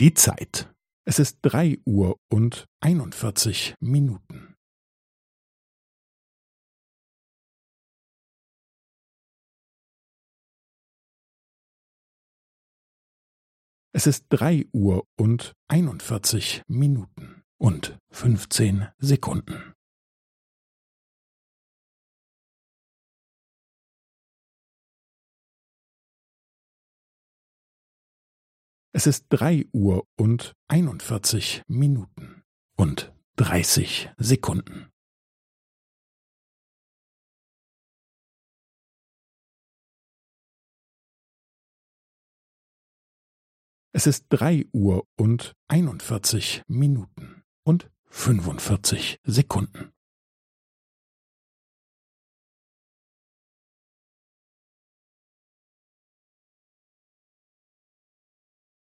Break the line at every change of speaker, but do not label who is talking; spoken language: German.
Die Zeit. Es ist drei Uhr und einundvierzig Minuten. Es ist drei Uhr und einundvierzig Minuten und fünfzehn Sekunden. Es ist drei Uhr und einundvierzig Minuten und dreißig Sekunden. Es ist drei Uhr und einundvierzig Minuten und fünfundvierzig Sekunden.